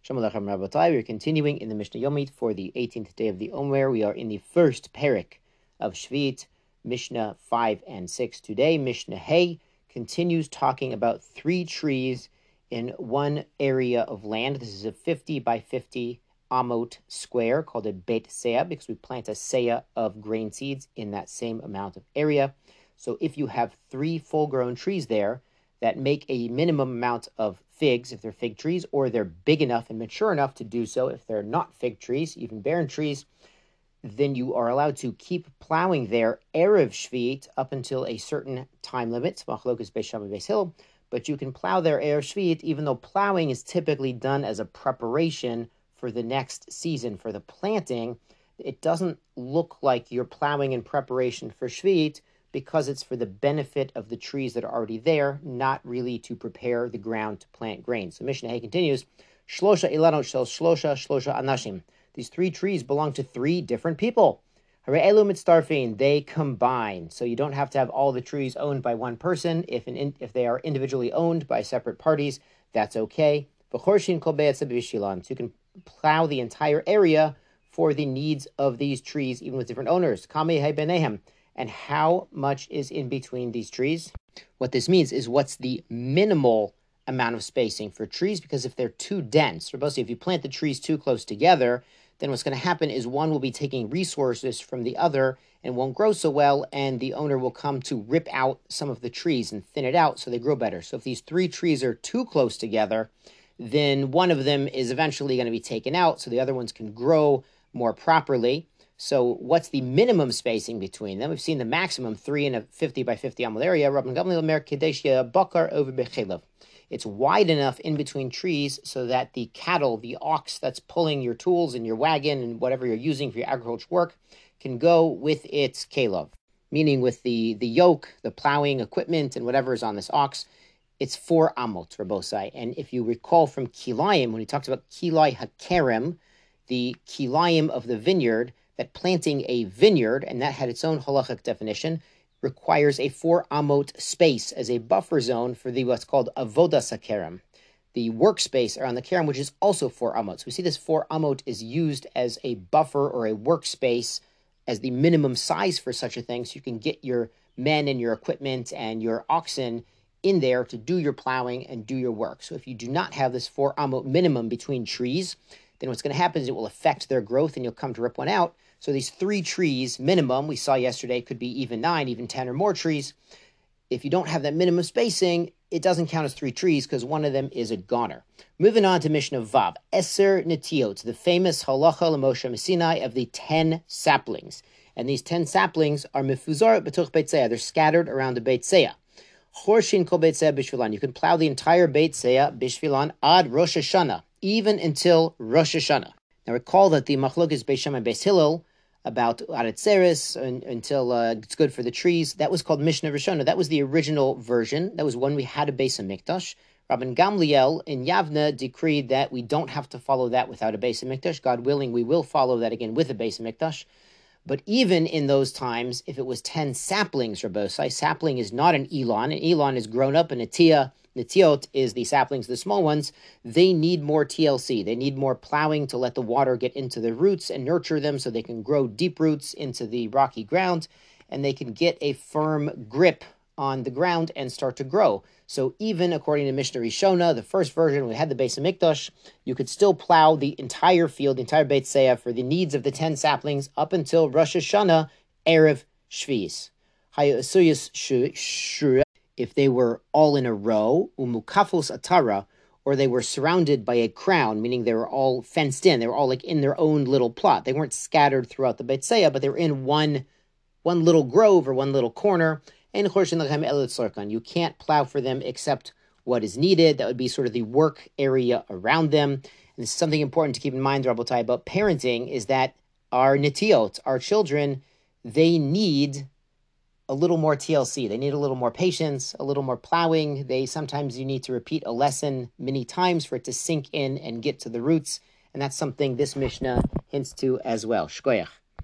Shalom Aleichem Rabbatai. We're continuing in the Mishnah Yomit for the 18th day of the Omer. We are in the first perek of Shvit, Mishnah 5 and 6. Today, Mishnah Hay continues talking about three trees in one area of land. This is a 50 by 50 amot square called a Beit Seah because we plant a seah of grain seeds in that same amount of area. So if you have three full grown trees there that make a minimum amount of figs if they're fig trees, or they're big enough and mature enough to do so if they're not fig trees, even barren trees, then you are allowed to keep plowing there Erev Shvit up until a certain time limit, Machlokas Beis Beis Hillel, but you can plow there Erev Shvit, even though plowing is typically done as a preparation for the next season, for the planting. It doesn't look like you're plowing in preparation for Shvit because it's for the benefit of the trees that are already there, not really to prepare the ground to plant grain. So Mishnah Hay continues, Shlosha ilanot shel shlosha shlosha anashim. These three trees belong to three different people. Elu mitzdarfin, they combine. So you don't have to have all the trees owned by one person. If an if they are individually owned by separate parties, that's okay. V'chorshin kol So you can plow the entire area for the needs of these trees, even with different owners. Kame benehem and how much is in between these trees. What this means is what's the minimal amount of spacing for trees, because if they're too dense, or mostly if you plant the trees too close together, then what's going to happen is one will be taking resources from the other and won't grow so well, and the owner will come to rip out some of the trees and thin it out so they grow better. So if these three trees are too close together, then one of them is eventually going to be taken out so the other ones can grow more properly. So what's the minimum spacing between them? We've seen the maximum three in a 50 by 50 amel area. It's wide enough in between trees so that the cattle, the ox that's pulling your tools and your wagon and whatever you're using for your agriculture work can go with its kalov, meaning with the, the yoke, the plowing equipment, and whatever is on this ox. It's four amot, Rabosai. And if you recall from Kilayim, when he talks about Kilai Hakerem, the Kilayim of the vineyard, that planting a vineyard, and that had its own halachic definition, requires a four amot space as a buffer zone for the what's called avoda sakerem, the workspace around the kerem, which is also four amot. So we see this four amot is used as a buffer or a workspace as the minimum size for such a thing, so you can get your men and your equipment and your oxen in there to do your plowing and do your work. So if you do not have this four amot minimum between trees, then what's going to happen is it will affect their growth and you'll come to rip one out. So these three trees minimum, we saw yesterday, could be even nine, even 10 or more trees. If you don't have that minimum spacing, it doesn't count as three trees because one of them is a goner. Moving on to Mishnah Vav, Eser Netiot, the famous halacha l'Moshe Sinai of the 10 saplings. And these 10 saplings are mifuzar betuch beitzeya. They're scattered around the beitzeya. Chorshin kol beitzeya bishvilan. You can plow the entire beitzeya bishvilan ad Rosh Hashanah, even until Rosh Hashanah. Now recall that the machlokes Beis Shammai Beis Hillel about Atzeres until uh, it's good for the trees. That was called Mishnah Rishona. That was the original version. That was when we had a Beis HaMikdash. Rabban Gamliel in Yavna decreed that we don't have to follow that without a Beis HaMikdash. God willing, we will follow that again with a Beis HaMikdash. But even in those times, if it was 10 saplings, Rabbosai, sapling is not an elon. An elon is grown up in a tia. The tiot is the saplings, the small ones. They need more TLC. They need more plowing to let the water get into the roots and nurture them so they can grow deep roots into the rocky ground and they can get a firm grip on the ground and start to grow. So even according to Mishnah Rishona, the first version, we had the Beis HaMikdash, you could still plow the entire field, the entire Beit Seah for the needs of the 10 saplings up until Rosh Hashanah, Erev Shvi'is. If they were all in a row, umukafos atara, or they were surrounded by a crown, meaning they were all fenced in, they were all like in their own little plot. They weren't scattered throughout the Beit but they were in one, one little grove or one little corner And you can't plow for them except what is needed. That would be sort of the work area around them. And this is something important to keep in mind, Rabbotai, about parenting is that our netiot, our children, they need a little more TLC. They need a little more patience, a little more plowing. They sometimes you need to repeat a lesson many times for it to sink in and get to the roots. And that's something this Mishnah hints to as well. Shkoyach.